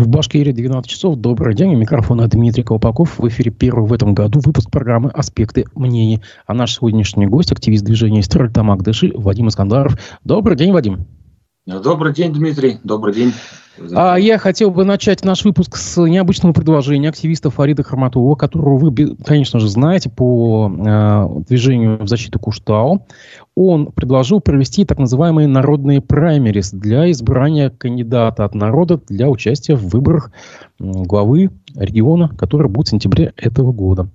В Башкирии 12 часов. Добрый день. У микрофона Дмитрий Колпаков. В эфире первый в этом году выпуск программы «Аспекты мнений». А наш сегодняшний гость, активист движения Стерлитамак Дыши, Вадим Искандаров. Добрый день, Вадим. Добрый день, Дмитрий. Добрый день. А я хотел бы начать наш выпуск с необычного предложения активиста Фарида Харматова, которого вы, конечно же, знаете по э, движению в защиту Куштау. Он предложил провести так называемые народные праймерис для избрания кандидата от народа для участия в выборах главы региона, который будет в сентябре этого года.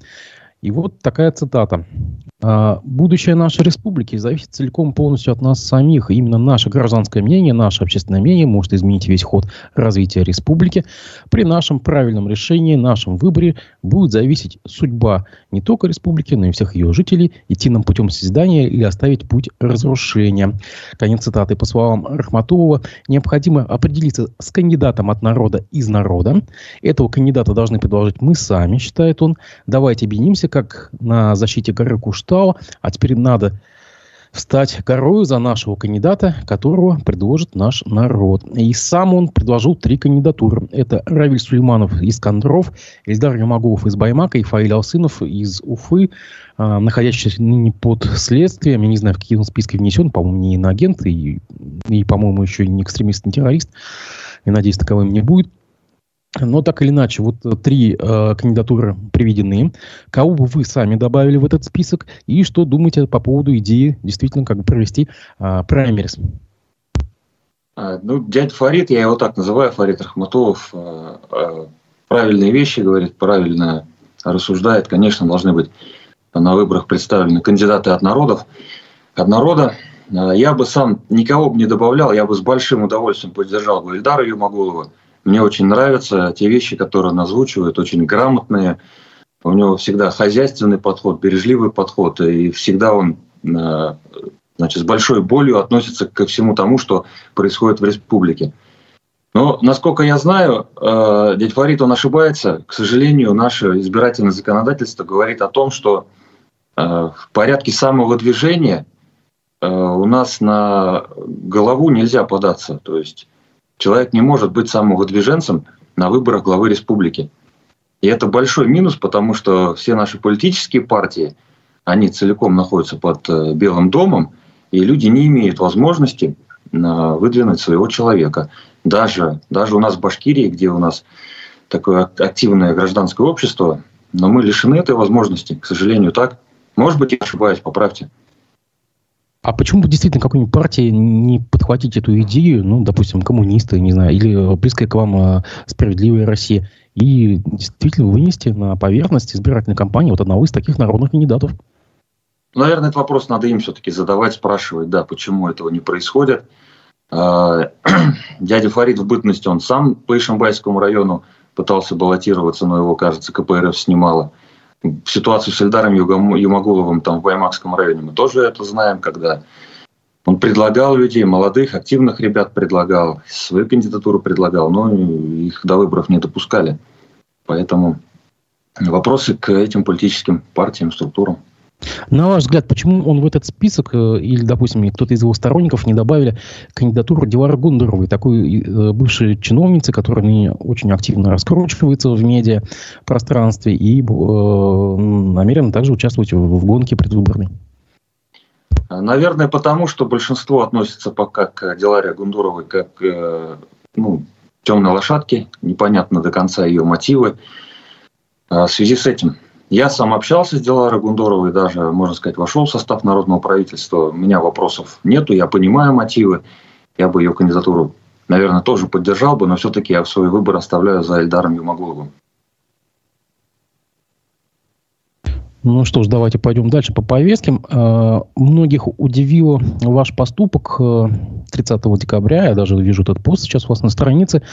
И вот такая цитата. «А, «Будущее нашей республики зависит целиком полностью от нас самих. именно наше гражданское мнение, наше общественное мнение может изменить весь ход развития республики. При нашем правильном решении, нашем выборе будет зависеть судьба не только республики, но и всех ее жителей, идти нам путем созидания или оставить путь разрушения». Конец цитаты. По словам Рахматулова, необходимо определиться с кандидатом от народа из народа. Этого кандидата должны предложить мы сами, считает он. Давайте объединимся как на защите горы Куштау, а теперь надо встать горою за нашего кандидата, которого предложит наш народ. И сам он предложил три кандидатуры. Это Равиль Сулейманов из Кондров, Эльдар Юмагулов из Баймака и Фаиль Алсынов из Уфы, э, находящийся ныне под следствием. Я не знаю, в какие он списки внесен. По-моему, не иноагент и, и по-моему, еще не экстремист, не террорист. И надеюсь, таковым не будет. Но так или иначе, вот три э, кандидатуры приведены. Кого бы вы сами добавили в этот список? И что думаете по поводу идеи действительно как бы провести э, праймерис? А, ну, дядя Фарид, я его так называю, Фарид Рахматулов, э, э, правильные вещи говорит, правильно рассуждает. Конечно, должны быть на выборах представлены кандидаты от народов. От народа э, я бы сам никого бы не добавлял, я бы с большим удовольствием поддержал бы Ильдара Юмагулова, мне очень нравятся те вещи, которые он озвучивает, очень грамотные. У него всегда хозяйственный подход, бережливый подход, и всегда он э, значит, с большой болью относится ко всему тому, что происходит в республике. Но, насколько я знаю, э, дядь Фарид, он ошибается. К сожалению, наше избирательное законодательство говорит о том, что э, в порядке самовыдвижения у нас на голову нельзя податься. То есть Человек не может быть самовыдвиженцем на выборах главы республики. И это большой минус, потому что все наши политические партии, они целиком находятся под э, Белым домом, и люди не имеют возможности э, выдвинуть своего человека. Даже, даже у нас в Башкирии, где у нас такое активное гражданское общество, но мы лишены этой возможности, к сожалению, так. Может быть, я ошибаюсь, поправьте. А почему бы действительно какой-нибудь партии не подхватить эту идею, ну, допустим, коммунисты, не знаю, или близкая к вам э, справедливая Россия, и действительно вынести на поверхность избирательной кампании вот одного из таких народных кандидатов? Наверное, этот вопрос надо им все-таки задавать, спрашивать, да, почему этого не происходит. А, дядя Фарид в бытности, он сам по Ишимбайскому району пытался баллотироваться, но его, кажется, КПРФ снимало ситуацию с Эльдаром Юмагуловым там в Баймакском районе мы тоже это знаем, когда он предлагал людей, молодых, активных ребят предлагал, свою кандидатуру предлагал, но их до выборов не допускали. Поэтому вопросы к этим политическим партиям, структурам. На ваш взгляд, почему он в этот список, э, или, допустим, кто-то из его сторонников не добавили кандидатуру Дилары Гундеровой, такой э, бывшей чиновницы, которая очень активно раскручивается в медиа пространстве и э, намерена также участвовать в, в гонке предвыборной? Наверное, потому что большинство относится пока к Диларе Гундуровой как э, ну, темной лошадке, непонятно до конца ее мотивы. А в связи с этим я сам общался с Диларой Гундоровой, даже, можно сказать, вошел в состав народного правительства. У меня вопросов нету, я понимаю мотивы. Я бы ее кандидатуру, наверное, тоже поддержал бы, но все-таки я свой выбор оставляю за Эльдаром Юмагуловым. Ну что ж, давайте пойдем дальше по повестке. Э, многих удивил ваш поступок 30 э, декабря. Я даже вижу этот пост сейчас у вас на странице,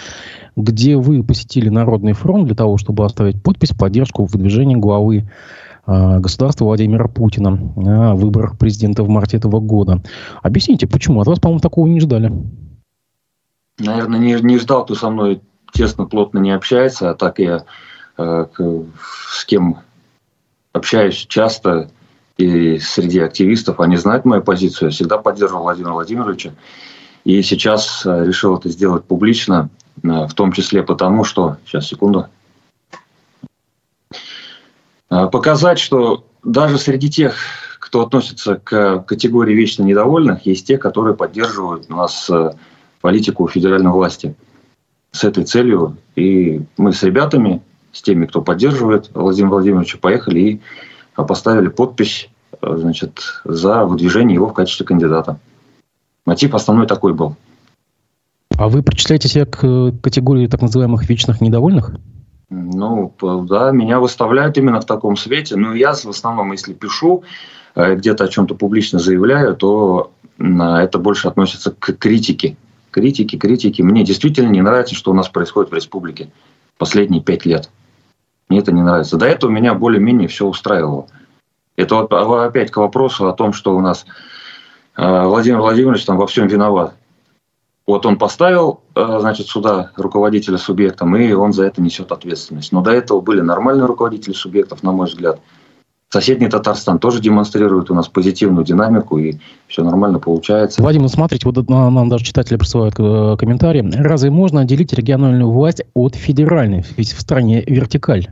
где вы посетили Народный фронт для того, чтобы оставить подпись в поддержку выдвижения главы э, государства Владимира Путина на выборах президента в марте этого года. Объясните, почему? От вас, по-моему, такого не ждали. Наверное, не, не ждал, кто со мной тесно, плотно не общается, а так я э, с кем общаюсь часто и среди активистов, они знают мою позицию. Я всегда поддерживал Владимира Владимировича. И сейчас э, решил это сделать публично, в том числе потому, что... Сейчас, секунду. Показать, что даже среди тех, кто относится к категории вечно недовольных, есть те, которые поддерживают у нас политику федеральной власти с этой целью. И мы с ребятами, с теми, кто поддерживает Владимира Владимировича, поехали и поставили подпись значит, за выдвижение его в качестве кандидата. Мотив основной такой был. А вы причисляете себя к категории так называемых вечных недовольных? Ну, да, меня выставляют именно в таком свете. Но я в основном, если пишу, э, где-то о чем-то публично заявляю, то это больше относится к критике. Критики, критики. Мне действительно не нравится, что у нас происходит в республике последние пять лет. Мне это не нравится. До этого меня более-менее все устраивало. Это вот опять к вопросу о том, что у нас э, Владимир Владимирович там во всем виноват. Вот он поставил, э, значит, сюда руководителя субъектом, и он за это несет ответственность. Но до этого были нормальные руководители субъектов, на мой взгляд. Соседний Татарстан тоже демонстрирует у нас позитивную динамику, и все нормально получается. Вадим, ну смотрите, вот нам даже читатели присылают э, комментарии. Разве можно отделить региональную власть от федеральной? Ведь в стране вертикаль.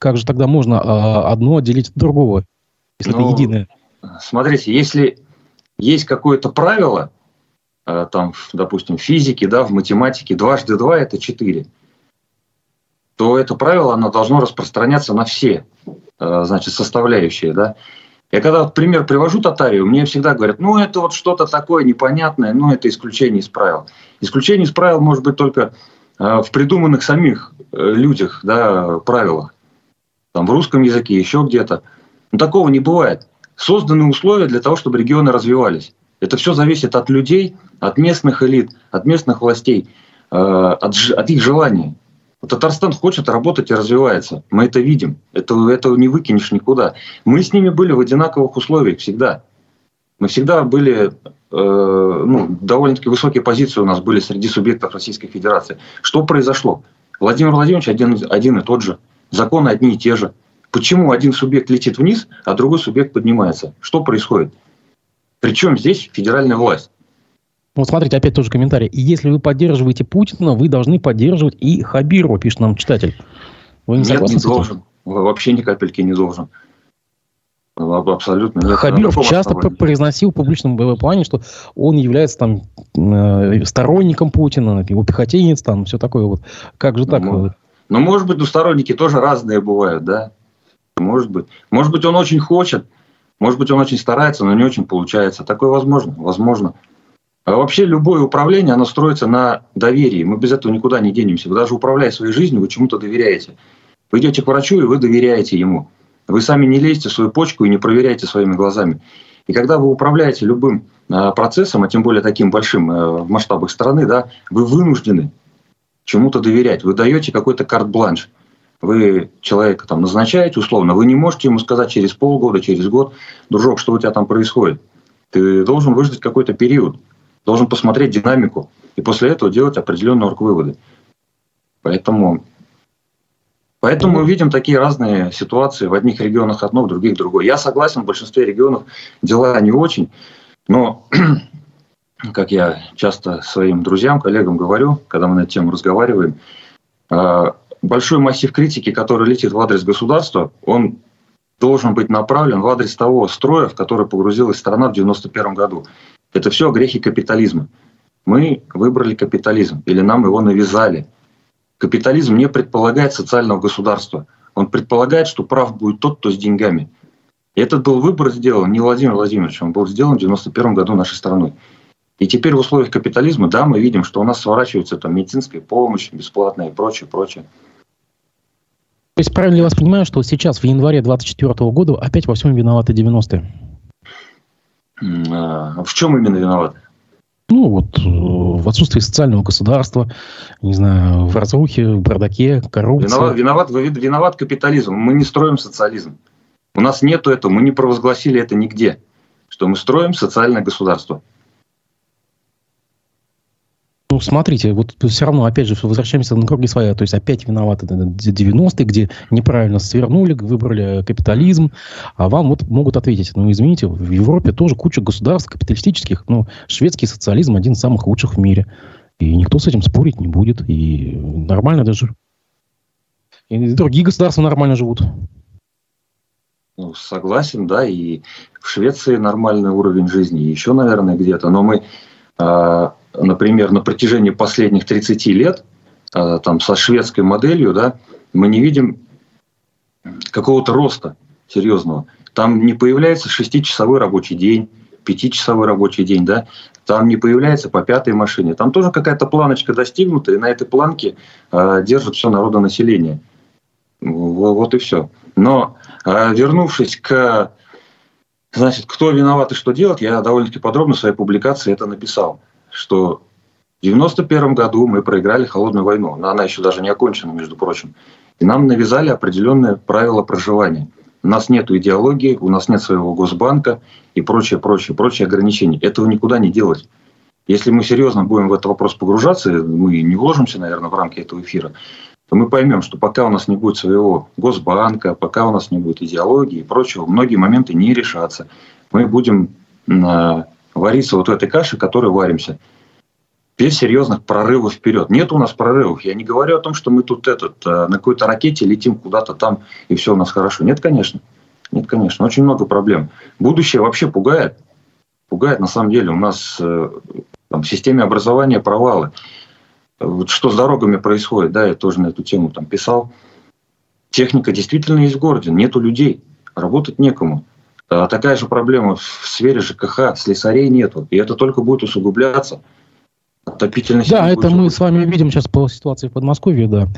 Как же тогда можно а, одно отделить от другого? если ну, это единое? Смотрите, если есть какое-то правило, э, там, допустим, в физике, да, в математике, дважды два – это четыре, то это правило, оно должно распространяться на все, э, значит, составляющие, да. Я когда вот пример привожу татарию, мне всегда говорят, ну, это вот что-то такое непонятное, ну, это исключение из правил. Исключение из правил может быть только э, в придуманных самих людях, да, правилах. Там в русском языке, еще где-то. Но такого не бывает. Созданы условия для того, чтобы регионы развивались. Это все зависит от людей, от местных элит, от местных властей, э, от, от их желаний. Татарстан хочет работать и развивается. Мы это видим. Это, этого не выкинешь никуда. Мы с ними были в одинаковых условиях всегда. Мы всегда были, э, ну, довольно-таки высокие позиции у нас были среди субъектов Российской Федерации. Что произошло? Владимир Владимирович один, один и тот же. Законы одни и те же. Почему один субъект летит вниз, а другой субъект поднимается? Что происходит? Причем здесь федеральная власть? Вот смотрите, опять тоже комментарий. И если вы поддерживаете Путина, вы должны поддерживать и Хабирова, пишет нам читатель. Вы не Нет, не должен. Вообще ни капельки не должен. Абсолютно нет. Хабиров часто основании. произносил в публичном плане, что он является там э, сторонником Путина, его пехотинец, там все такое вот. Как же так? Ну, ну, может быть, у сторонники тоже разные бывают, да? Может быть. Может быть, он очень хочет, может быть, он очень старается, но не очень получается. Такое возможно, возможно. А вообще любое управление, оно строится на доверии. Мы без этого никуда не денемся. Вы даже управляя своей жизнью, вы чему-то доверяете. Вы идете к врачу, и вы доверяете ему. Вы сами не лезете в свою почку и не проверяете своими глазами. И когда вы управляете любым а, процессом, а тем более таким большим а, в масштабах страны, да, вы вынуждены чему-то доверять. Вы даете какой-то карт-бланш вы человека там назначаете условно, вы не можете ему сказать через полгода, через год, дружок, что у тебя там происходит. Ты должен выждать какой-то период, должен посмотреть динамику и после этого делать определенные выводы. Поэтому, поэтому мы видим такие разные ситуации. В одних регионах одно, в других другое. Я согласен, в большинстве регионов дела не очень, но как я часто своим друзьям, коллегам говорю, когда мы на эту тему разговариваем, а, большой массив критики, который летит в адрес государства, он должен быть направлен в адрес того строя, в который погрузилась страна в 1991 году. Это все грехи капитализма. Мы выбрали капитализм, или нам его навязали. Капитализм не предполагает социального государства. Он предполагает, что прав будет тот, кто с деньгами. И этот был выбор сделан не Владимир Владимирович, он был сделан в 1991 году нашей страной. И теперь в условиях капитализма, да, мы видим, что у нас сворачивается там медицинская помощь, бесплатная и прочее, прочее. То есть правильно я вас понимаю, что сейчас в январе 2024 года опять во всем виноваты 90-е? А в чем именно виноваты? Ну, вот э, в отсутствии социального государства, не знаю, в разрухе, в бардаке, коррупции. Виноват, виноват, виноват капитализм. Мы не строим социализм. У нас нету этого, мы не провозгласили это нигде, что мы строим социальное государство. Ну, смотрите, вот все равно, опять же, возвращаемся на круги своя. То есть, опять виноваты 90-е, где неправильно свернули, выбрали капитализм. А вам вот могут ответить, ну, извините, в Европе тоже куча государств капиталистических, но шведский социализм один из самых лучших в мире. И никто с этим спорить не будет. И нормально даже. И другие государства нормально живут. Ну, согласен, да, и в Швеции нормальный уровень жизни, еще, наверное, где-то. Но мы, э, например, на протяжении последних 30 лет, э, там, со шведской моделью, да, мы не видим какого-то роста серьезного. Там не появляется шестичасовой рабочий день, пятичасовой рабочий день, да, там не появляется по пятой машине. Там тоже какая-то планочка достигнута, и на этой планке э, держит все народонаселение. Вот и все. Но э, вернувшись к, значит, кто виноват и что делать, я довольно-таки подробно в своей публикации это написал, что в 91 году мы проиграли холодную войну, но она еще даже не окончена, между прочим. И нам навязали определенные правила проживания. У нас нет идеологии, у нас нет своего госбанка и прочее, прочее, прочие ограничения. Этого никуда не делать. Если мы серьезно будем в этот вопрос погружаться, мы не вложимся, наверное, в рамки этого эфира, то мы поймем, что пока у нас не будет своего госбанка, пока у нас не будет идеологии и прочего, многие моменты не решатся. Мы будем вариться вот в этой каше, в которой варимся без серьезных прорывов вперед. Нет у нас прорывов. Я не говорю о том, что мы тут этот, э, на какой-то ракете летим куда-то там, и все у нас хорошо. Нет, конечно. Нет, конечно. Очень много проблем. Будущее вообще пугает. Пугает на самом деле. У нас э, там, в системе образования провалы. Вот что с дорогами происходит, да, я тоже на эту тему там писал. Техника действительно есть в городе, нету людей, работать некому. А такая же проблема в сфере ЖКХ, слесарей нету. И это только будет усугубляться отопительный Да, это мы с вами видим сейчас по ситуации в Подмосковье, да.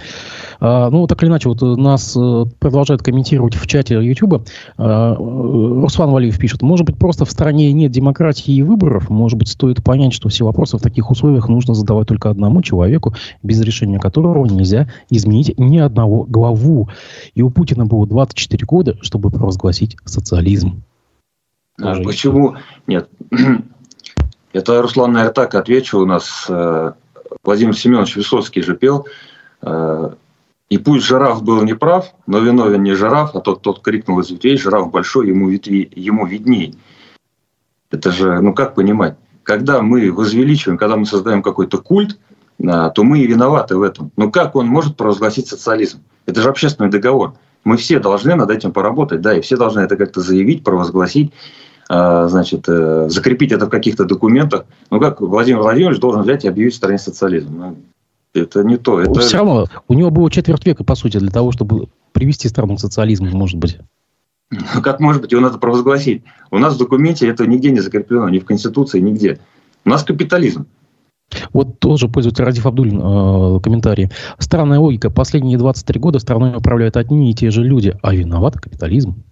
А, ну, так или иначе, вот нас э, продолжают комментировать в чате YouTube. А, Руслан Валиев пишет, может быть, просто в стране нет демократии и выборов, может быть, стоит понять, что все вопросы в таких условиях нужно задавать только одному человеку, без решения которого нельзя изменить ни одного главу. И у Путина было 24 года, чтобы провозгласить социализм. А почему? Нет, это, Руслан, наверное, так отвечу. У нас э, Владимир Семенович Высоцкий же пел. Э, и пусть жираф был неправ, но виновен не жираф, а тот, тот крикнул из ветвей, жираф большой, ему, ветви, ему видней. Это же, ну как понимать? Когда мы возвеличиваем, когда мы создаем какой-то культ, э, то мы и виноваты в этом. Но как он может провозгласить социализм? Это же общественный договор. Мы все должны над этим поработать, да, и все должны это как-то заявить, провозгласить. А, значит, э, закрепить это в каких-то документах. Ну, как Владимир Владимирович должен взять и объявить в стране социализм. Ну, это не то. Это... Все равно, у него было четверть века, по сути, для того, чтобы привести страну к социализму, может быть. Ну, как может быть, его надо провозгласить. У нас в документе это нигде не закреплено, ни в Конституции, нигде. У нас капитализм. Вот тоже пользователь Радив Абдулин э, комментарий. Странная логика. Последние 23 года страной управляют одни и те же люди, а виноват капитализм.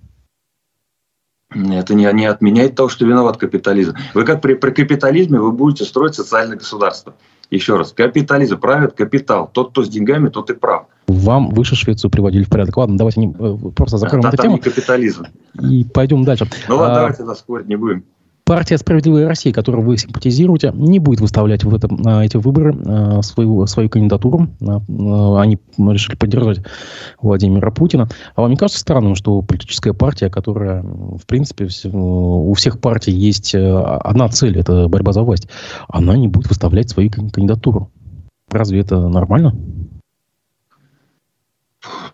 Это не, не отменяет того, что виноват капитализм. Вы как при, при капитализме вы будете строить социальное государство. Еще раз, капитализм правит капитал. Тот, кто с деньгами, тот и прав. Вам выше Швецию приводили в порядок. Ладно, давайте не, э, просто закроем да, эту тему. капитализм. И пойдем дальше. Ну ладно, а, давайте тогда спорить не будем партия «Справедливая Россия», которую вы симпатизируете, не будет выставлять в этом, на эти выборы а, свою, свою кандидатуру. А, а, они решили поддержать Владимира Путина. А вам не кажется странным, что политическая партия, которая, в принципе, у всех партий есть одна цель – это борьба за власть, она не будет выставлять свою кандидатуру? Разве это нормально?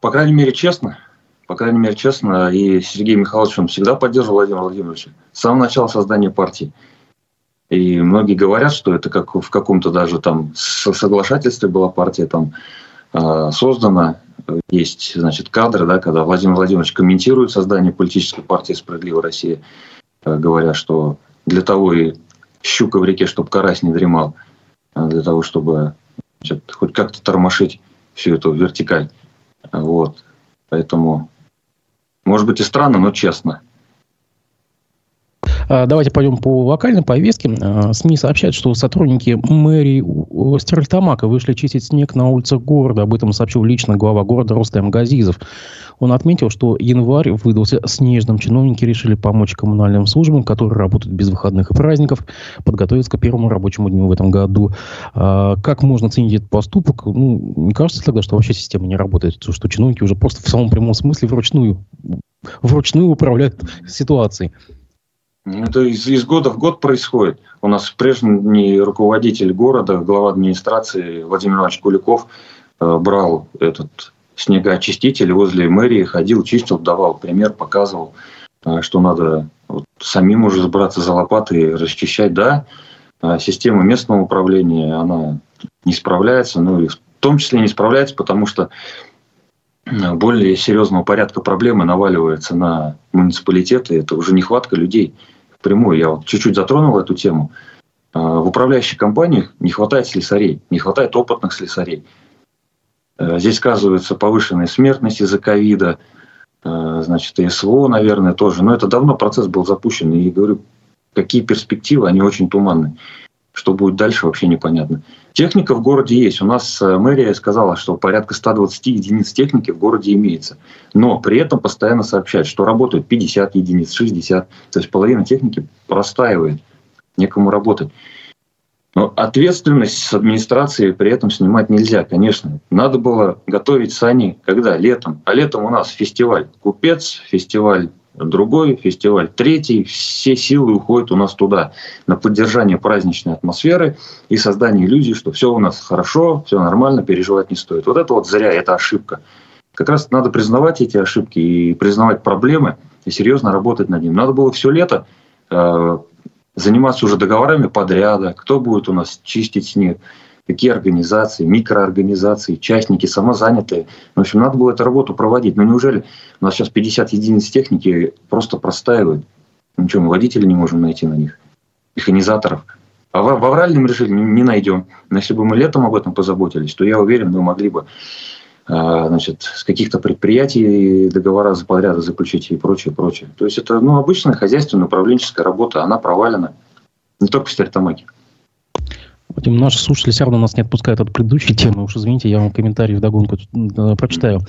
По крайней мере, честно по крайней мере, честно, и Сергей Михайлович он всегда поддерживал Владимира Владимировича с самого начала создания партии. И многие говорят, что это как в каком-то даже там соглашательстве была партия там э, создана. Есть, значит, кадры, да, когда Владимир Владимирович комментирует создание политической партии «Справедливая Россия», э, говоря, что для того и щука в реке, чтобы карась не дремал, а для того, чтобы значит, хоть как-то тормошить всю эту вертикаль. Вот. Поэтому может быть и странно, но честно. А, давайте пойдем по локальной повестке. А, СМИ сообщают, что сотрудники мэрии Стерлитамака вышли чистить снег на улицах города. Об этом сообщил лично глава города Рустем Газизов. Он отметил, что январь выдался снежным. Чиновники решили помочь коммунальным службам, которые работают без выходных и праздников, подготовиться к первому рабочему дню в этом году. А, как можно ценить этот поступок? Ну, не кажется тогда, что вообще система не работает, что чиновники уже просто в самом прямом смысле вручную, вручную управляют ситуацией? Это из, из года в год происходит. У нас прежний руководитель города, глава администрации Владимир Иванович Куликов э, брал этот снегоочиститель возле мэрии, ходил, чистил, давал пример, показывал, э, что надо вот, самим уже забраться за лопаты и расчищать. Да, э, система местного управления, она не справляется, ну и в том числе не справляется, потому что более серьезного порядка проблемы наваливается на муниципалитеты. Это уже нехватка людей впрямую. Я вот чуть-чуть затронул эту тему. А, в управляющих компаниях не хватает слесарей, не хватает опытных слесарей. Э, здесь сказывается повышенная смертность из-за ковида, э, значит, и СВО, наверное, тоже. Но это давно процесс был запущен. И говорю, какие перспективы, они очень туманны. Что будет дальше, вообще непонятно. Техника в городе есть. У нас э, мэрия сказала, что порядка 120 единиц техники в городе имеется. Но при этом постоянно сообщают, что работают 50 единиц, 60. То есть половина техники простаивает. Некому работать. Но ответственность с администрации при этом снимать нельзя, конечно. Надо было готовить сани когда? Летом. А летом у нас фестиваль «Купец», фестиваль другой фестиваль, третий. Все силы уходят у нас туда, на поддержание праздничной атмосферы и создание иллюзии, что все у нас хорошо, все нормально, переживать не стоит. Вот это вот зря, это ошибка. Как раз надо признавать эти ошибки и признавать проблемы и серьезно работать над ним. Надо было все лето э, заниматься уже договорами подряда, кто будет у нас чистить снег, какие организации, микроорганизации, частники, самозанятые. В общем, надо было эту работу проводить. Но неужели у нас сейчас 50 единиц техники просто простаивают? Ничего, мы водителей не можем найти на них, механизаторов. А в, в авральном режиме не, найдем. Но если бы мы летом об этом позаботились, то я уверен, мы могли бы а, значит, с каких-то предприятий договора за подряда заключить и прочее, прочее. То есть это ну, обычная хозяйственная управленческая работа, она провалена. Не только в Стерлитамаке. Вадим, наши слушатели все равно нас не отпускают от предыдущей темы. Уж извините, я вам комментарий вдогонку э, прочитаю.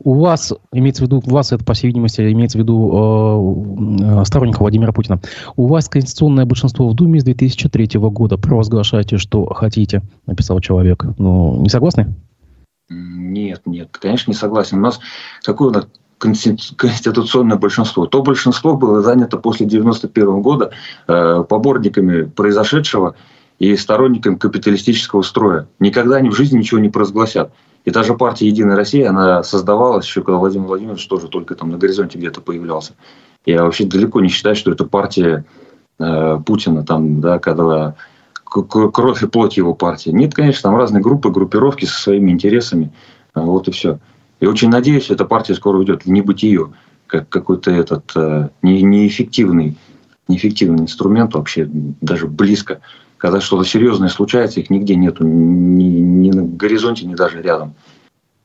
У вас, имеется в виду, у вас это, по всей видимости, имеется в виду э, э сторонников Владимира Путина. У вас конституционное большинство в Думе с 2003 года. Провозглашайте, что хотите, написал человек. Ну, не согласны? Нет, нет, конечно, не согласен. У нас какое у нас конституционное большинство. То большинство было занято после 1991 года э, поборниками произошедшего и сторонниками капиталистического строя. Никогда они в жизни ничего не провозгласят. И та же партия «Единая Россия», она создавалась еще, когда Владимир Владимирович тоже только там на горизонте где-то появлялся. Я вообще далеко не считаю, что это партия э, Путина, там, да, когда кровь и плоть его партии. Нет, конечно, там разные группы, группировки со своими интересами. А вот и все. И очень надеюсь, эта партия скоро уйдет в небытие, как какой-то этот э, не, неэффективный, неэффективный инструмент вообще, даже близко когда что-то серьезное случается, их нигде нету, ни, ни на горизонте, ни даже рядом.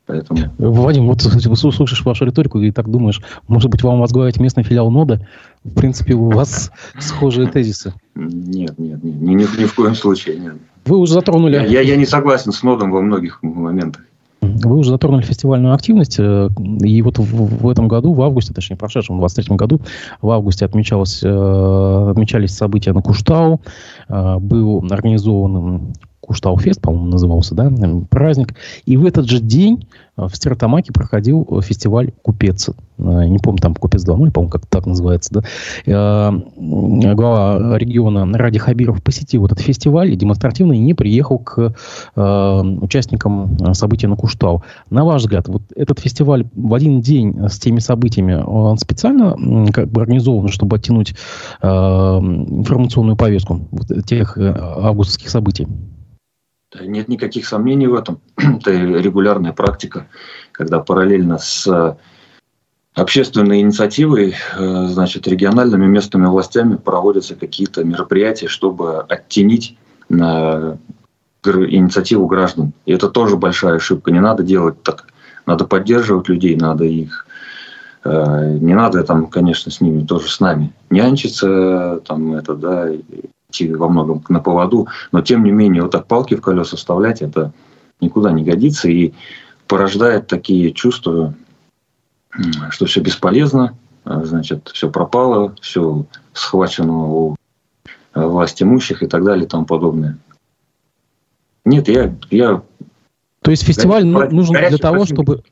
Поэтому... Вадим, вот слушаешь вашу риторику и так думаешь, может быть, вам возглавить местный филиал нода? В принципе, у вас схожие тезисы. Нет, нет, нет, ни, ни, ни в коем случае. Нет. Вы уже затронули... Я, я не согласен с нодом во многих моментах. Вы уже затронули фестивальную активность, э, и вот в, в этом году, в августе, точнее, в прошедшем, в 23 году, в августе отмечалось, э, отмечались события на Куштау, э, был организован Куштау-фест, по-моему, назывался, да, праздник. И в этот же день э, в Стерлитамаке проходил э, фестиваль «Купец». Э, не помню, там «Купец 2.0», по-моему, как так называется, да. Глава региона Ради Хабиров посетил этот фестиваль и демонстративно не приехал к участникам события на Куштау. На ваш взгляд, вот этот фестиваль в один день с теми событиями, он специально как бы организован, чтобы оттянуть информационную повестку вот тех августовских событий? Нет никаких сомнений в этом. Это регулярная практика, когда параллельно с общественной инициативой, э, значит, региональными местными властями проводятся какие-то мероприятия, чтобы оттенить на инициативу граждан. И это тоже большая ошибка. Не надо делать так. Надо поддерживать людей, надо их э, не надо там, конечно, с ними тоже с нами нянчиться, там это, да, идти во многом на поводу, но тем не менее вот так палки в колеса вставлять, это никуда не годится и порождает такие чувства, что все бесполезно, а, значит, все пропало, все схвачено у а, власть имущих и так далее и тому подобное. Нет, я... я То есть фестиваль горячий, нужен для того, чтобы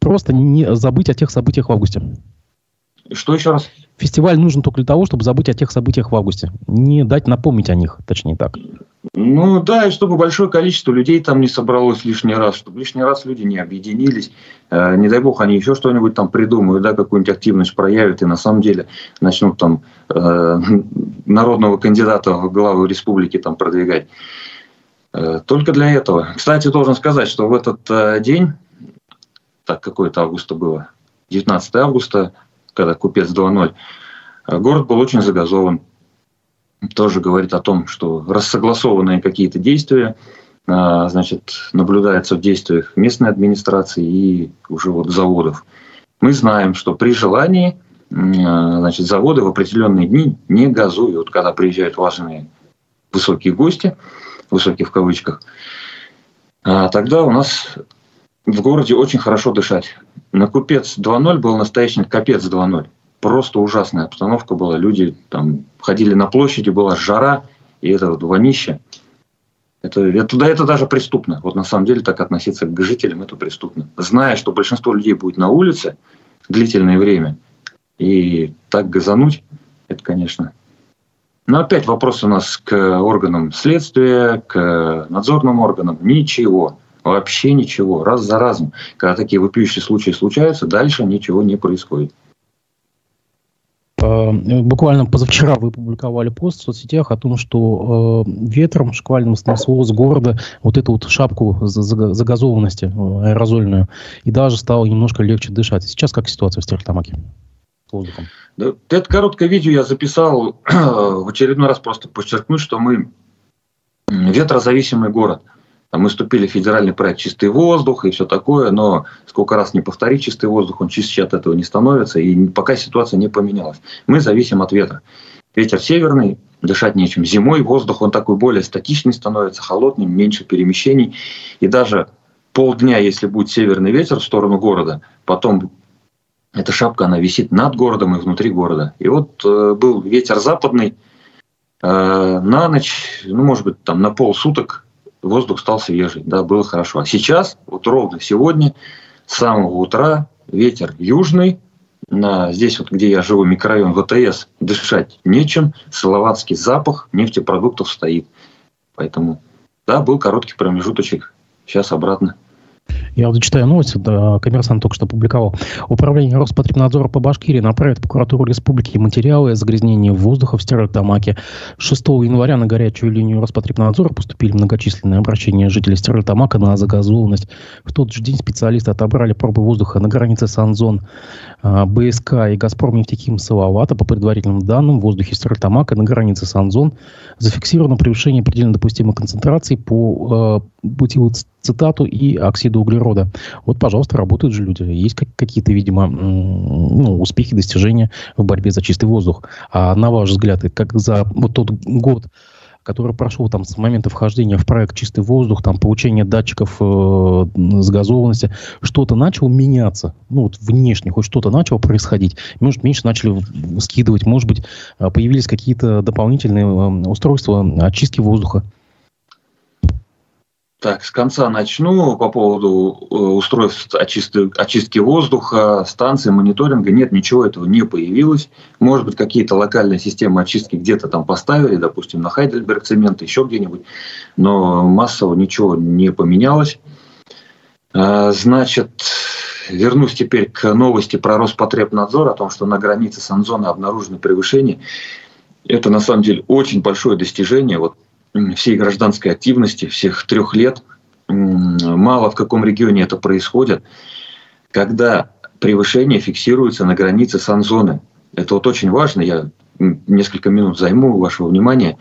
просто не забыть о тех событиях в августе? Что еще раз? Фестиваль нужен только для того, чтобы забыть о тех событиях в августе. Не дать напомнить о них, точнее так. Ну да, и чтобы большое количество людей там не собралось лишний раз, чтобы лишний раз люди не объединились. Э, не дай бог, они еще что-нибудь там придумают, да, какую-нибудь активность проявят и на самом деле начнут там э, народного кандидата в главу республики там продвигать. Э, только для этого. Кстати, должен сказать, что в этот э, день, так какое-то августа было, 19 августа, когда купец 2.0, э, город был очень загазован. Тоже говорит о том, что рассогласованные какие-то действия, значит, наблюдаются в действиях местной администрации и уже вот заводов. Мы знаем, что при желании значит, заводы в определенные дни не газуют, когда приезжают важные высокие гости – высоких в кавычках, а тогда у нас в городе очень хорошо дышать. На Купец 2.0 был настоящий Капец 2.0. Просто ужасная обстановка была. Люди там ходили на площади, была жара, и это вот вонище. Это, это, да, это даже преступно. Вот на самом деле так относиться к жителям это преступно. Зная, что большинство людей будет на улице длительное время, и так газануть, это, конечно, но опять вопрос у нас к органам следствия, к надзорным органам. Ничего. Вообще ничего. Раз за разом. Когда такие вопиющие случаи случаются, дальше ничего не происходит. А, буквально позавчера вы публиковали пост в соцсетях о том, что э, ветром шквальным снесло с города вот эту вот шапку загазованности э, аэрозольную, и даже стало немножко легче дышать. Сейчас как ситуация в Стерлитамаке? воздухом? Да, это короткое видео я записал в очередной раз просто подчеркнуть, что мы ветрозависимый город. Мы вступили в федеральный проект «Чистый воздух» и все такое, но сколько раз не повторить чистый воздух, он чище от этого не становится, и пока ситуация не поменялась. Мы зависим от ветра. Ветер северный, дышать нечем. Зимой воздух, он такой более статичный становится, холодным, меньше перемещений. И даже полдня, если будет северный ветер в сторону города, потом эта шапка, она висит над городом и внутри города. И вот э, был ветер западный, э, на ночь, ну, может быть, там на полсуток воздух стал свежий, да, было хорошо. А сейчас, вот ровно сегодня, с самого утра ветер южный, на, здесь вот, где я живу, микрорайон ВТС, дышать нечем, салаватский запах нефтепродуктов стоит. Поэтому, да, был короткий промежуточек, сейчас обратно. Я вот читаю новости, да, коммерсант только что опубликовал. Управление Роспотребнадзора по Башкирии направит в прокуратуру республики материалы о загрязнении воздуха в Стерлитамаке. 6 января на горячую линию Роспотребнадзора поступили многочисленные обращения жителей Стерлитамака на загазованность. В тот же день специалисты отобрали пробы воздуха на границе Санзон, а, БСК и Газпром нефтехим Салавата. По предварительным данным, в воздухе Стерлитамака на границе Санзон зафиксировано превышение предельно допустимой концентрации по э, цитату и оксиду углерода. Вот, пожалуйста, работают же люди. Есть какие-то, видимо, ну, успехи, достижения в борьбе за чистый воздух. А на ваш взгляд, как за вот тот год, который прошел там с момента вхождения в проект «Чистый воздух», там, получение датчиков э, газованности, что-то начало меняться, ну, вот внешне, хоть что-то начало происходить. Может, меньше начали скидывать, может быть, э, появились какие-то дополнительные э, устройства очистки воздуха. Так, с конца начну по поводу э, устройств очистки, очистки воздуха, станции мониторинга. Нет, ничего этого не появилось. Может быть, какие-то локальные системы очистки где-то там поставили, допустим, на Хайдельберг цемент, еще где-нибудь. Но массово ничего не поменялось. А, значит, вернусь теперь к новости про Роспотребнадзор, о том, что на границе Санзона обнаружено превышение. Это на самом деле очень большое достижение. Вот всей гражданской активности, всех трех лет. Мало в каком регионе это происходит, когда превышение фиксируется на границе санзоны. Это вот очень важно, я несколько минут займу вашего внимания.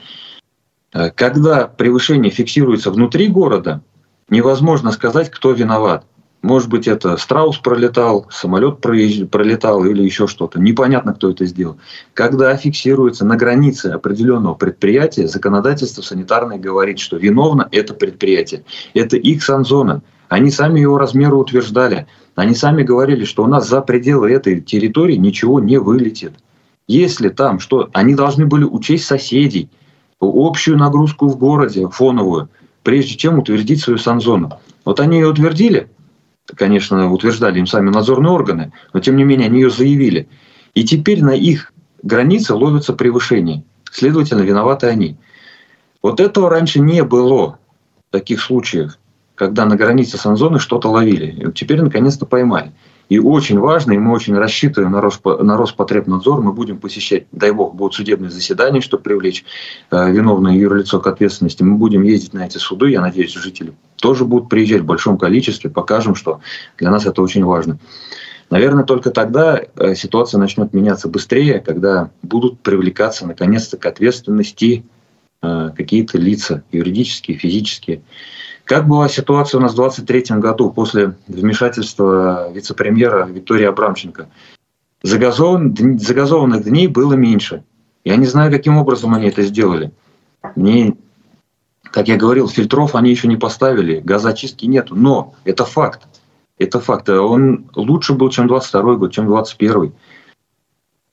Э, когда превышение фиксируется внутри города, невозможно сказать, кто виноват. Может быть, это страус пролетал, самолет пролетал или еще что-то. Непонятно, кто это сделал. Когда фиксируется на границе определенного предприятия, законодательство санитарное говорит, что виновно это предприятие. Это их санзона. Они сами его размеры утверждали. Они сами говорили, что у нас за пределы этой территории ничего не вылетит. Если там что, они должны были учесть соседей, общую нагрузку в городе, фоновую, прежде чем утвердить свою санзону. Вот они ее утвердили, конечно, утверждали им сами надзорные органы, но тем не менее они ее заявили. И теперь на их границе ловятся превышения. Следовательно, виноваты они. Вот этого раньше не было, таких случаев, когда на границе санзоны что-то ловили. И теперь наконец-то поймали. И очень важно, и мы очень рассчитываем на, Роспо, на Роспотребнадзор, мы будем посещать, дай бог, будут судебные заседания, чтобы привлечь э, виновное юрлицо к ответственности. Мы будем ездить на эти суды, я надеюсь, жители тоже будут приезжать в большом количестве, покажем, что для нас это очень важно. Наверное, только тогда э, ситуация начнет меняться быстрее, когда будут привлекаться наконец-то к ответственности э, какие-то лица, юридические, физические. Как была ситуация у нас в 2023 году после вмешательства вице-премьера Виктории Абрамченко? Загазован, загазованных дней было меньше. Я не знаю, каким образом они это сделали. Мне, как я говорил, фильтров они еще не поставили, газочистки нету. Но это факт. Это факт. Он лучше был, чем 22 год, чем 21.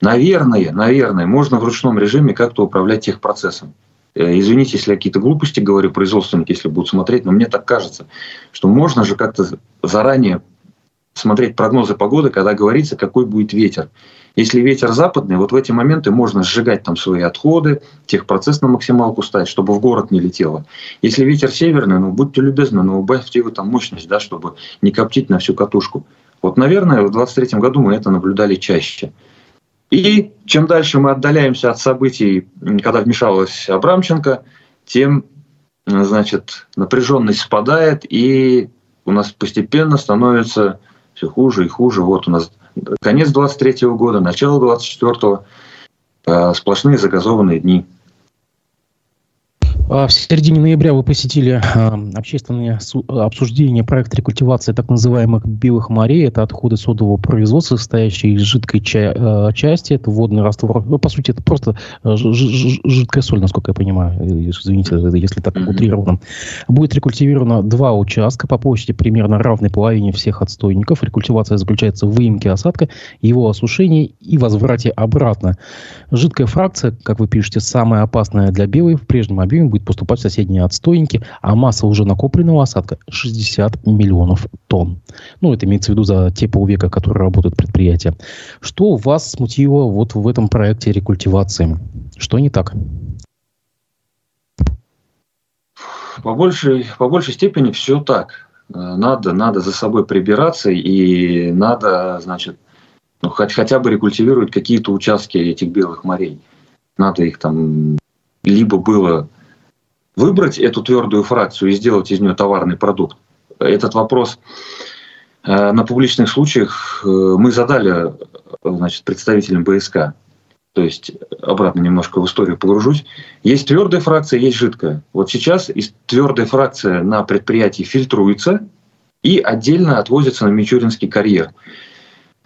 Наверное, наверное, можно в ручном режиме как-то управлять техпроцессом. Э, извините, если я какие-то глупости говорю, производственники, если будут смотреть, но мне так кажется, что можно же как-то заранее смотреть прогнозы погоды, когда говорится, какой будет ветер. Если ветер западный, вот в эти моменты можно сжигать там свои отходы, техпроцесс на максималку ставить, чтобы в город не летело. Если ветер северный, ну будьте любезны, но убавьте его там мощность, да, чтобы не коптить на всю катушку. Вот, наверное, в 2023 году мы это наблюдали чаще. И чем дальше мы отдаляемся от событий, когда вмешалась Абрамченко, тем значит, напряженность спадает, и у нас постепенно становится все хуже и хуже. Вот у нас конец 23 года, начало 24 э, сплошные загазованные дни. А в середине ноября вы посетили а, общественное обсуждение проекта рекультивации так называемых белых морей. Это отходы содового производства, состоящие из жидкой ча- части. Это водный раствор. Ну, по сути, это просто жидкая соль, насколько я понимаю. Извините, если так утрировано. Будет рекультивировано два участка по площади примерно равной половине всех отстойников. Рекультивация заключается в выемке осадка, его осушении и возврате обратно. Жидкая фракция, как вы пишете, самая опасная для белой в прежнем объеме будет будет поступать в соседние отстойники, а масса уже накопленного осадка 60 миллионов тонн. Ну, это имеется в виду за те полвека, которые работают предприятия. Что вас смутило вот в этом проекте рекультивации? Что не так? По большей, по большей степени все так. Надо, надо за собой прибираться и надо, значит, ну, хоть, хотя бы рекультивировать какие-то участки этих белых морей. Надо их там либо было выбрать эту твердую фракцию и сделать из нее товарный продукт. Этот вопрос э, на публичных случаях э, мы задали значит, представителям БСК. То есть обратно немножко в историю погружусь. Есть твердая фракция, есть жидкая. Вот сейчас из твердой фракции на предприятии фильтруется и отдельно отвозится на Мичуринский карьер.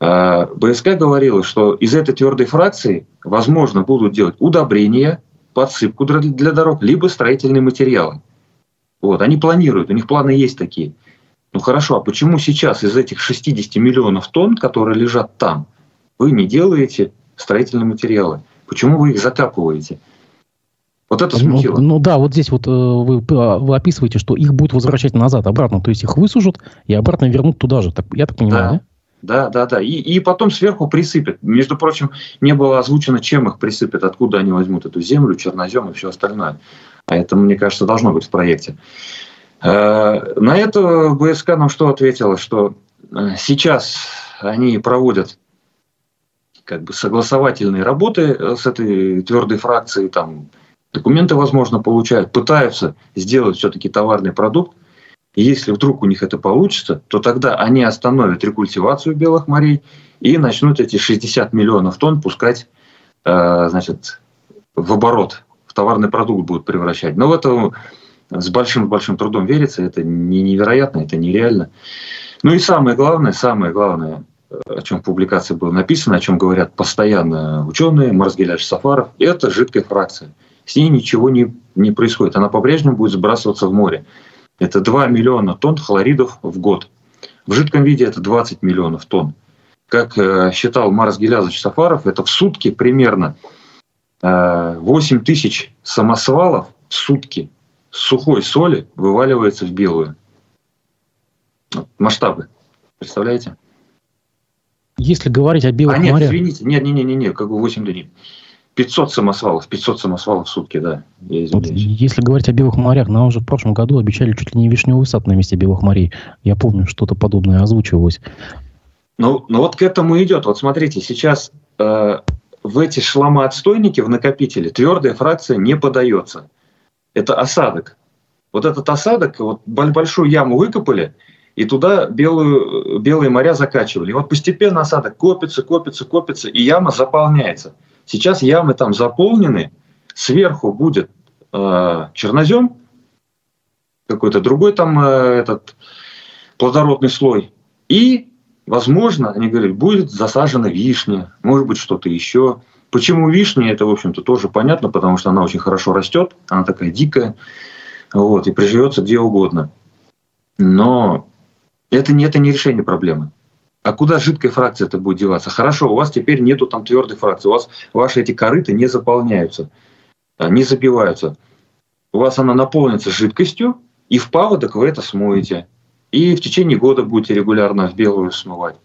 Э, БСК говорила, что из этой твердой фракции возможно будут делать удобрения, подсыпку для дорог, либо строительные материалы. Вот, они планируют, у них планы есть такие. Ну хорошо, а почему сейчас из этих 60 миллионов тонн, которые лежат там, вы не делаете строительные материалы? Почему вы их закапываете? Вот это ну, смутило. Ну, ну да, вот здесь вот э, вы, а, вы описываете, что их будут возвращать назад, обратно. То есть их высужат и обратно вернут туда же. Так, я так понимаю, да? да? Да, да, да. И, и потом сверху присыпят. Между прочим, не было озвучено, чем их присыпят, откуда они возьмут эту землю, чернозем и все остальное. А это, мне кажется, должно быть в проекте. Э, на это БСК нам что ответила? Что э, сейчас они проводят как бы согласовательные работы э, с этой твердой фракцией, там документы, возможно, получают, пытаются сделать все-таки товарный продукт, если вдруг у них это получится, то тогда они остановят рекультивацию белых морей и начнут эти 60 миллионов тонн пускать э, значит, в оборот, в товарный продукт будут превращать. Но в это с большим-большим трудом верится, это не невероятно, это нереально. Ну и самое главное, самое главное, о чем в публикации было написано, о чем говорят постоянно ученые, Марсгеляч Сафаров, это жидкая фракция. С ней ничего не, не происходит. Она по-прежнему будет сбрасываться в море. Это 2 миллиона тонн хлоридов в год. В жидком виде это 20 миллионов тонн. Как э, считал Марс Гелязович Сафаров, это в сутки примерно э, 8 тысяч самосвалов в сутки сухой соли вываливается в белую. Масштабы. Представляете? Если говорить о белых а, нет, морях... извините, нет, нет, нет, нет, как бы 8 дней. 500 самосвалов, 500 самосвалов в сутки, да. Вот, если говорить о белых морях, нам уже в прошлом году обещали чуть ли не вишневый сад на месте белых морей. Я помню, что-то подобное озвучивалось. Ну, ну вот к этому идет. Вот смотрите, сейчас э, в эти шламоотстойники, в накопители, твердая фракция не подается. Это осадок. Вот этот осадок, вот большую яму выкопали, и туда белую, белые моря закачивали. И вот постепенно осадок копится, копится, копится, и яма заполняется. Сейчас ямы там заполнены, сверху будет э, чернозем, какой-то другой там э, этот плодородный слой, и, возможно, они говорят, будет засажена вишня, может быть, что-то еще. Почему вишня, это, в общем-то, тоже понятно, потому что она очень хорошо растет, она такая дикая, вот, и приживется где угодно. Но это не, это не решение проблемы. А куда жидкая фракция это будет деваться? Хорошо, у вас теперь нету там твердой фракции, у вас ваши эти корыты не заполняются, а, не забиваются. У вас она наполнится жидкостью, и в паводок вы это смоете. И в течение года будете регулярно в белую смывать.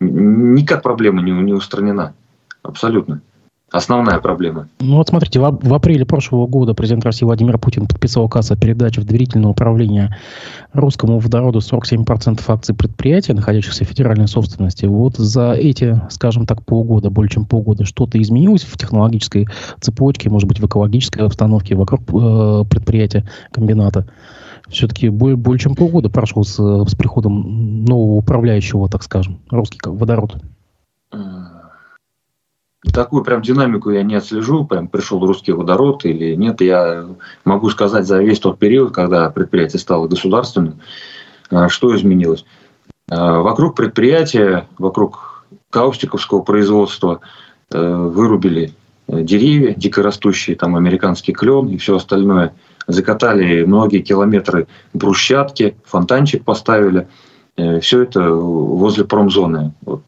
Никак проблема не, не устранена. Абсолютно основная проблема. Ну вот смотрите, в, в апреле прошлого года президент России Владимир Путин подписал указ о передаче в доверительное управление русскому водороду 47% акций предприятия, находящихся в федеральной собственности. Вот за эти, скажем так, полгода, более чем полгода, что-то изменилось в технологической цепочке, может быть, в экологической обстановке вокруг э, предприятия, комбината? Все-таки более, более чем полгода прошло с, с приходом нового управляющего, так скажем, русский водород такую прям динамику я не отслежу, прям пришел русский водород или нет. Я могу сказать за весь тот период, когда предприятие стало государственным, а, что изменилось. А, вокруг предприятия, вокруг каустиковского производства э, вырубили деревья дикорастущие, там американский клен и все остальное. Закатали многие километры брусчатки, фонтанчик поставили. Э, все это возле промзоны. Вот.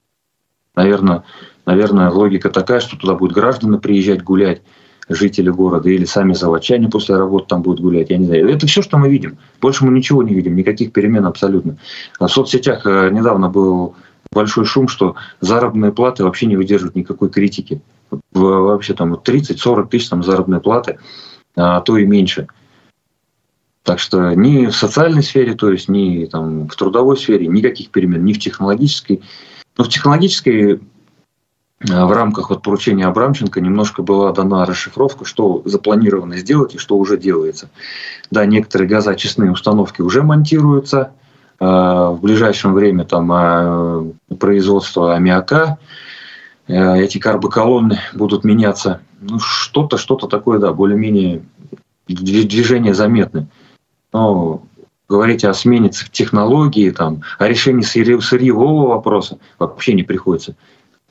Наверное, наверное, логика такая, что туда будут граждане приезжать гулять, жители города, или сами заводчане после работы там будут гулять, я не знаю. Это все, что мы видим. Больше мы ничего не видим, никаких перемен абсолютно. В соцсетях э, недавно был большой шум, что заработные платы вообще не выдерживают никакой критики. Вообще там 30-40 тысяч там заработные платы, а то и меньше. Так что ни в социальной сфере, то есть ни там, в трудовой сфере никаких перемен, ни в технологической. Но в технологической в рамках вот поручения Абрамченко немножко была дана расшифровка, что запланировано сделать и что уже делается. Да, некоторые газоочистные установки уже монтируются. Э, в ближайшем время там э, производство аммиака, эти карбоколонны будут меняться. Ну, что-то, что-то такое, да, более-менее движение заметны. Но говорить о смене технологии, там, о решении сырьевого вопроса вообще не приходится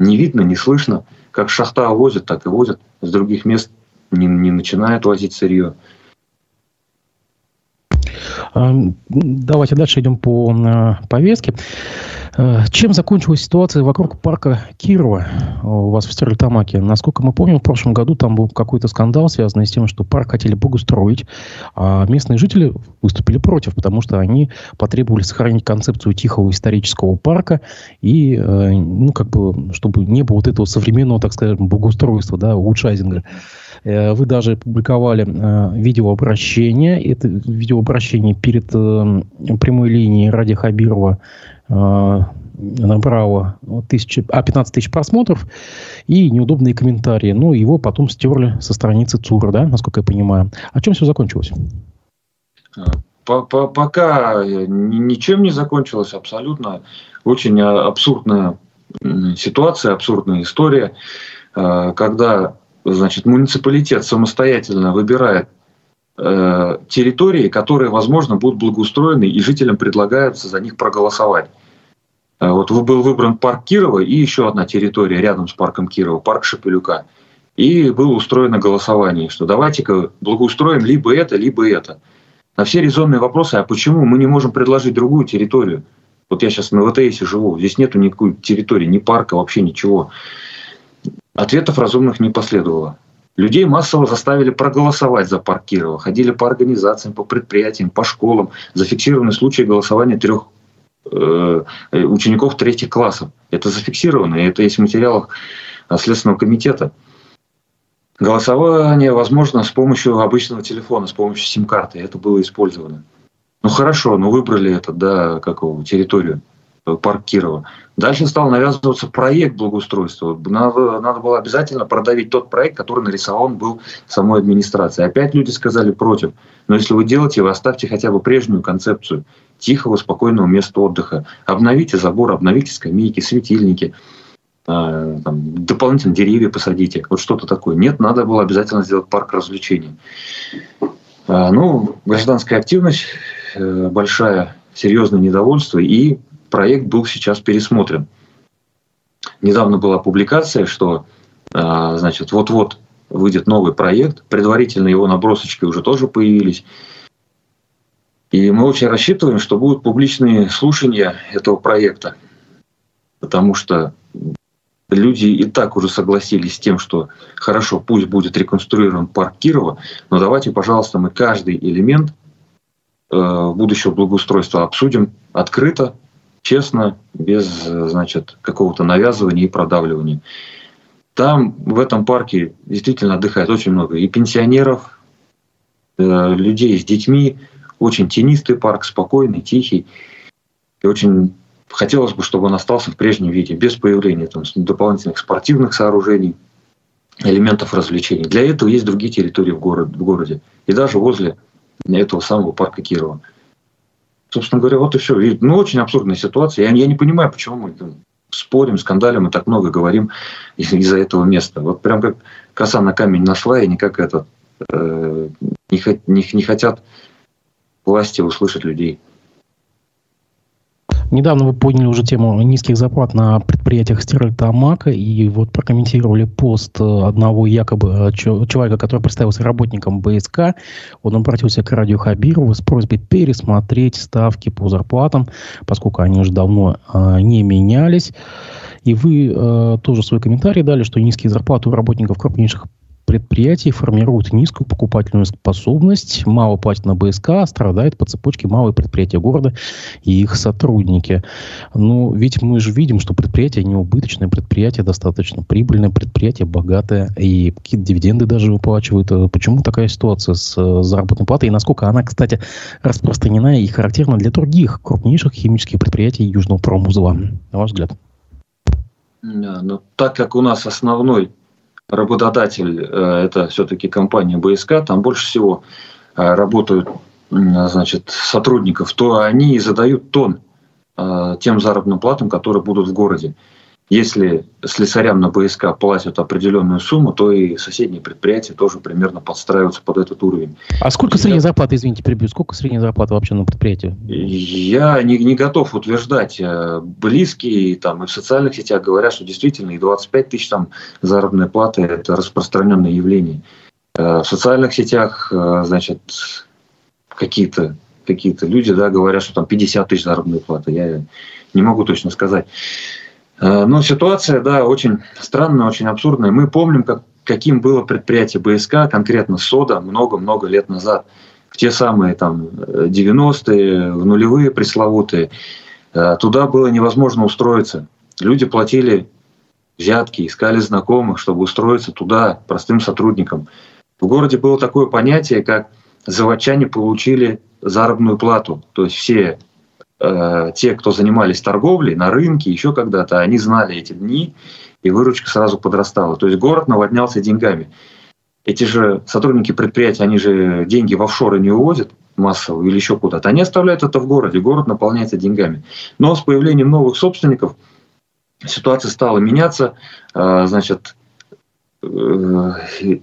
не видно, не слышно. Как шахта возят, так и возят. С других мест не, не начинают возить сырье. Давайте дальше идем по э, повестке. Э, чем закончилась ситуация вокруг парка Кирова у вас в Стерлитамаке? Насколько мы помним, в прошлом году там был какой-то скандал, связанный с тем, что парк хотели благоустроить, а местные жители выступили против, потому что они потребовали сохранить концепцию тихого исторического парка и, э, ну, как бы, чтобы не было вот этого современного, так скажем, благоустройства, да, улучшайзинга. Э, вы даже публиковали видеообращение. Это видеообращение перед прямой линией Ради Хабирова Э, набрало тысячи, а 15 тысяч просмотров и неудобные комментарии. Ну, его потом стерли со страницы ЦУРа, да, насколько я понимаю. О чем все закончилось? Пока ничем не закончилось абсолютно. Очень абсурдная ситуация, абсурдная история, э, когда значит, муниципалитет самостоятельно выбирает э, территории, которые, возможно, будут благоустроены, и жителям предлагается за них проголосовать. Э, вот был выбран парк Кирова и еще одна территория рядом с парком Кирова, парк Шепелюка. И было устроено голосование, что давайте-ка благоустроим либо это, либо это. На все резонные вопросы, а почему мы не можем предложить другую территорию? Вот я сейчас на ВТС живу, здесь нету никакой территории, ни парка, вообще ничего. Ответов разумных не последовало. Людей массово заставили проголосовать за парк Кирова. Ходили по организациям, по предприятиям, по школам. Зафиксированы случаи голосования трех учеников третьих классов. Это зафиксировано, и это есть в материалах Следственного комитета. Голосование возможно с помощью обычного телефона, с помощью сим-карты. Это было использовано. Ну хорошо, ну выбрали это, да, как его, территорию, э, парк Кирова. Дальше стал навязываться проект благоустройства. Надо, надо было обязательно продавить тот проект, который нарисован был самой администрацией. Опять люди сказали против. Но если вы делаете, вы оставьте хотя бы прежнюю концепцию тихого, спокойного места отдыха. Обновите забор, обновите скамейки, светильники, э, там, дополнительно деревья посадите. Вот что-то такое. Нет, надо было обязательно сделать парк развлечений. Э, ну, гражданская активность Э, большое, серьезное недовольство, и проект был сейчас пересмотрен. Недавно была публикация, что э, значит, вот-вот выйдет новый проект, предварительно его набросочки уже тоже появились. И мы очень рассчитываем, что будут публичные слушания этого проекта, потому что люди и так уже согласились с тем, что хорошо, пусть будет реконструирован парк Кирова, но давайте, пожалуйста, мы каждый элемент Э, будущего благоустройства обсудим открыто, честно, без значит, какого-то навязывания и продавливания. Там, в этом парке, действительно отдыхает очень много и пенсионеров, э, людей с детьми. Очень тенистый парк, спокойный, тихий. И очень хотелось бы, чтобы он остался в прежнем виде, без появления там, дополнительных спортивных сооружений, элементов развлечений. Для этого есть другие территории в, город, в городе. И даже возле этого самого парка Кирова. Собственно говоря, вот и все. И, ну, очень абсурдная ситуация. Я, я не понимаю, почему мы спорим, скандалим и так много говорим из-за этого места. Вот прям как коса на камень нашла, и никак это э, не, не, не хотят власти услышать людей. Недавно вы подняли уже тему низких зарплат на предприятиях Стерлитамака и вот прокомментировали пост э, одного якобы э, человека, который представился работником БСК. Он обратился к радио Хабирову с просьбой пересмотреть ставки по зарплатам, поскольку они уже давно э, не менялись. И вы э, тоже свой комментарий дали, что низкие зарплаты у работников крупнейших предприятий формируют низкую покупательную способность, мало платят на БСК, страдают по цепочке малые предприятия города и их сотрудники. Ну, ведь мы же видим, что предприятия не убыточные, предприятия достаточно прибыльные, предприятия богатые, и какие-то дивиденды даже выплачивают. Э, почему такая ситуация с э, заработной платой, и насколько она, кстати, распространена и характерна для других крупнейших химических предприятий Южного промузла, на ваш взгляд? Да, но так как у нас основной работодатель э, это все-таки компания БСК, там больше всего э, работают значит, сотрудников, то они и задают тон э, тем заработным платам, которые будут в городе. Если слесарям на БСК платят определенную сумму, то и соседние предприятия тоже примерно подстраиваются под этот уровень. А сколько средняя зарплата, извините, перебью, сколько средняя зарплата вообще на предприятии? Я не, не готов утверждать. Э, близкие там, и в социальных сетях говорят, что действительно и 25 тысяч там заработной платы – это распространенное явление. Э, в социальных сетях, э, значит, какие-то какие-то люди да, говорят, что там 50 тысяч заработной платы. Я не могу точно сказать. Э, но ситуация, да, очень странная, очень абсурдная. Мы помним, как, каким было предприятие БСК, конкретно СОДА, много-много лет назад. В те самые там 90-е, в нулевые пресловутые. Э, туда было невозможно устроиться. Люди платили взятки, искали знакомых, чтобы устроиться туда простым сотрудникам. В городе было такое понятие, как заводчане получили заработную плату. То есть все э, те, кто занимались торговлей на рынке, еще когда-то, они знали эти дни, и выручка сразу подрастала. То есть город наводнялся деньгами. Эти же сотрудники предприятия, они же деньги в офшоры не увозят массово или еще куда-то. Они оставляют это в городе, город наполняется деньгами. Но с появлением новых собственников ситуация стала меняться. Э, значит, э,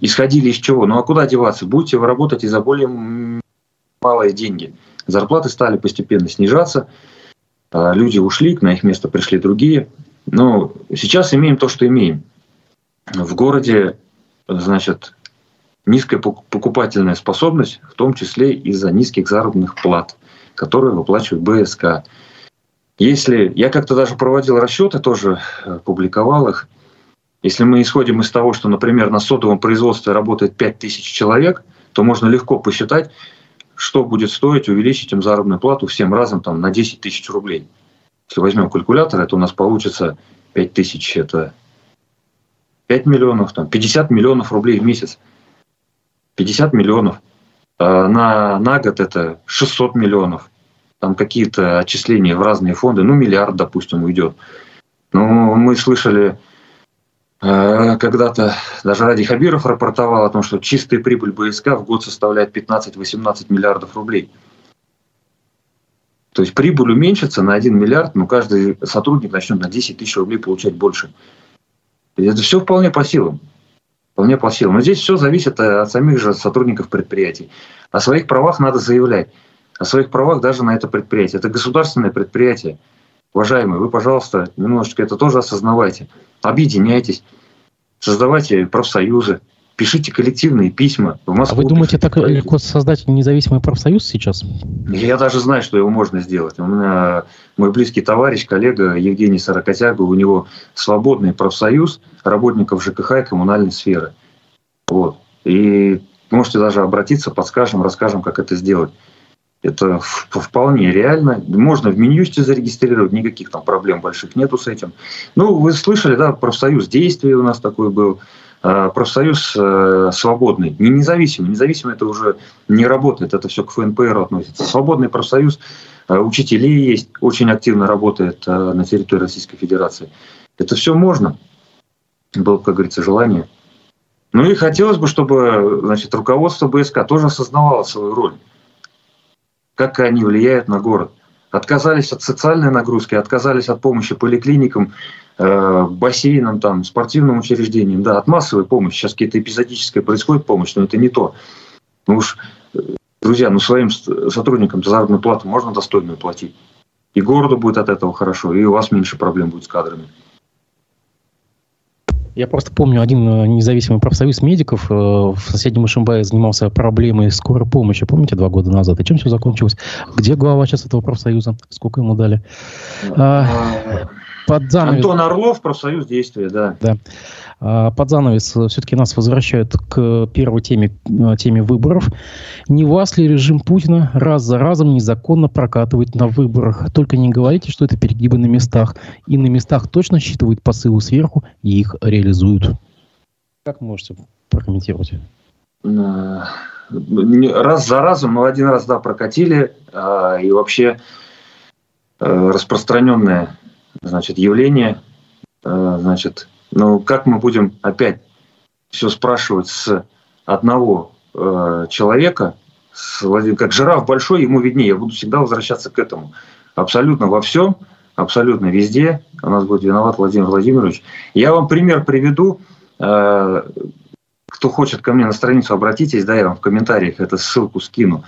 исходили из чего? Ну а куда деваться? Будете вы работать и за более малые деньги – Зарплаты стали постепенно снижаться, а люди ушли, на их место пришли другие. Но сейчас имеем то, что имеем. В городе, значит, низкая покупательная способность, в том числе из-за низких заработных плат, которые выплачивают БСК. Если я как-то даже проводил расчеты, тоже э, публиковал их. Если мы исходим из того, что, например, на сотовом производстве работает 5000 человек, то можно легко посчитать, что будет стоить увеличить им заработную плату всем разом там, на 10 тысяч рублей. Если возьмем калькулятор, это у нас получится 5 тысяч, это 5 миллионов, там, 50 миллионов рублей в месяц. 50 миллионов. А на, на год это 600 миллионов. Там какие-то отчисления в разные фонды, ну, миллиард, допустим, уйдет. Ну, мы слышали когда-то, даже Ради Хабиров рапортовал о том, что чистая прибыль БСК в год составляет 15-18 миллиардов рублей. То есть прибыль уменьшится на 1 миллиард, но каждый сотрудник начнет на 10 тысяч рублей получать больше. И это все вполне по силам. Вполне по силам. Но здесь все зависит от самих же сотрудников предприятий. О своих правах надо заявлять. О своих правах даже на это предприятие. Это государственное предприятие. Уважаемые, вы, пожалуйста, немножечко это тоже осознавайте. Объединяйтесь, создавайте профсоюзы, пишите коллективные письма. В Москву а вы думаете, так легко создать независимый профсоюз сейчас? Я даже знаю, что его можно сделать. У меня мой близкий товарищ, коллега Евгений Сорокотяга, у него свободный профсоюз работников ЖКХ и коммунальной сферы. Вот. И можете даже обратиться, подскажем, расскажем, как это сделать. Это вполне реально. Можно в Минюсте зарегистрировать, никаких там проблем больших нету с этим. Ну, вы слышали, да, профсоюз действия у нас такой был. Э, профсоюз э, свободный, не независимый. Независимый это уже не работает, это все к ФНПР относится. Свободный профсоюз э, учителей есть, очень активно работает на территории Российской Федерации. Это все можно. Было, как говорится, желание. Ну и хотелось бы, чтобы значит, руководство БСК тоже осознавало свою роль. Как они влияют на город. Отказались от социальной нагрузки, отказались от помощи поликлиникам, Э, бассейнам, там, спортивным учреждениям, да, от массовой помощи. Сейчас какие-то эпизодическая происходит помощь, но это не то. Ну уж, э, друзья, ну своим сотрудникам заработную плату можно достойную платить. И городу будет от этого хорошо, и у вас меньше проблем будет с кадрами. Я просто помню один э, независимый профсоюз медиков в соседнем Ишимбае занимался проблемой скорой помощи. Помните, два года назад? И чем все закончилось? Где глава сейчас этого профсоюза? Сколько ему дали? А, а под занавес... Антон Орлов, профсоюз действия, да. Да. А, под занавес э, все-таки нас возвращают к первой теме, э, теме выборов. Не вас ли режим Путина раз за разом незаконно прокатывает на выборах? Только не говорите, что это перегибы на местах. И на местах точно считывают посылы сверху и их реализуют. Как можете прокомментировать? Э, раз за разом, но один раз, да, прокатили. А, и вообще распространенная значит, явление, э, значит, ну, как мы будем опять все спрашивать с одного э, человека, с, как жираф большой, ему виднее, я буду всегда возвращаться к этому. Абсолютно во всем, абсолютно везде у нас будет виноват Владимир Владимирович. Я вам пример приведу. Э, кто хочет ко мне на страницу, обратитесь, да, я вам в комментариях эту ссылку скину.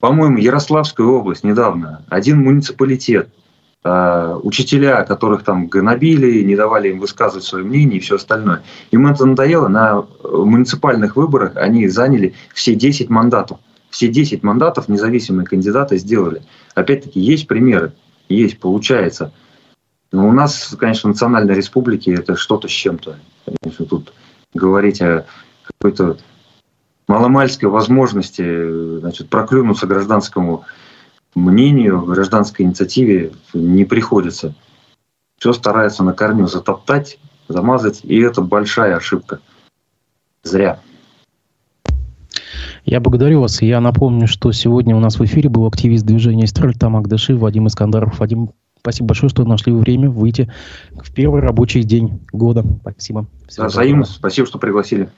По-моему, Ярославская область недавно, один муниципалитет – учителя, которых там гнобили, не давали им высказывать свое мнение и все остальное. Им это надоело. На муниципальных выборах они заняли все 10 мандатов. Все 10 мандатов независимые кандидаты сделали. Опять-таки, есть примеры, есть, получается. Но у нас, конечно, национальной республики это что-то с чем-то. Конечно, тут говорить о какой-то маломальской возможности значит, проклюнуться гражданскому мнению, гражданской инициативе не приходится. Все старается на корню затоптать, замазать, и это большая ошибка. Зря. Я благодарю вас. Я напомню, что сегодня у нас в эфире был активист движения «Стрель» Тамак Дыши Вадим Искандаров. Вадим, спасибо большое, что нашли время выйти в первый рабочий день года. Спасибо. Всего Взаимно. Спасибо, что пригласили.